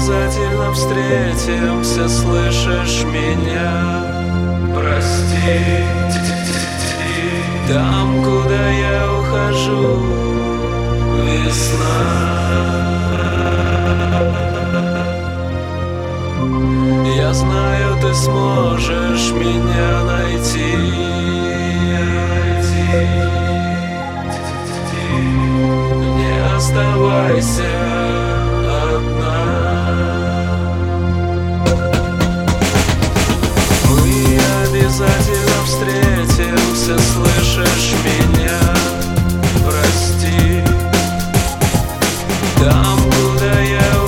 обязательно встретимся, слышишь меня? Прости, там, куда я ухожу, весна. Я знаю, ты сможешь меня найти. Не оставайся встретимся, слышишь меня? Прости, там, куда я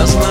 Я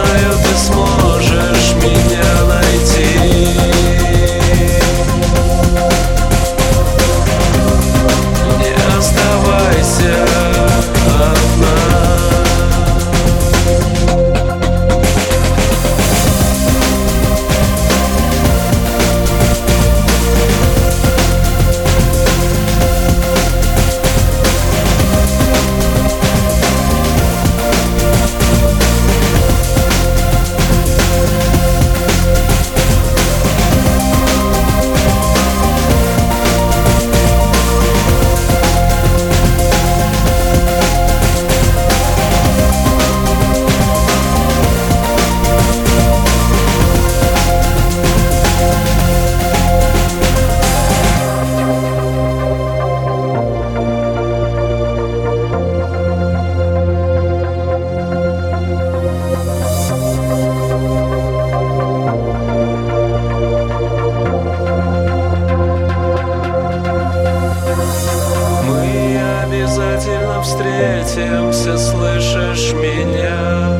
встретимся, слышишь меня?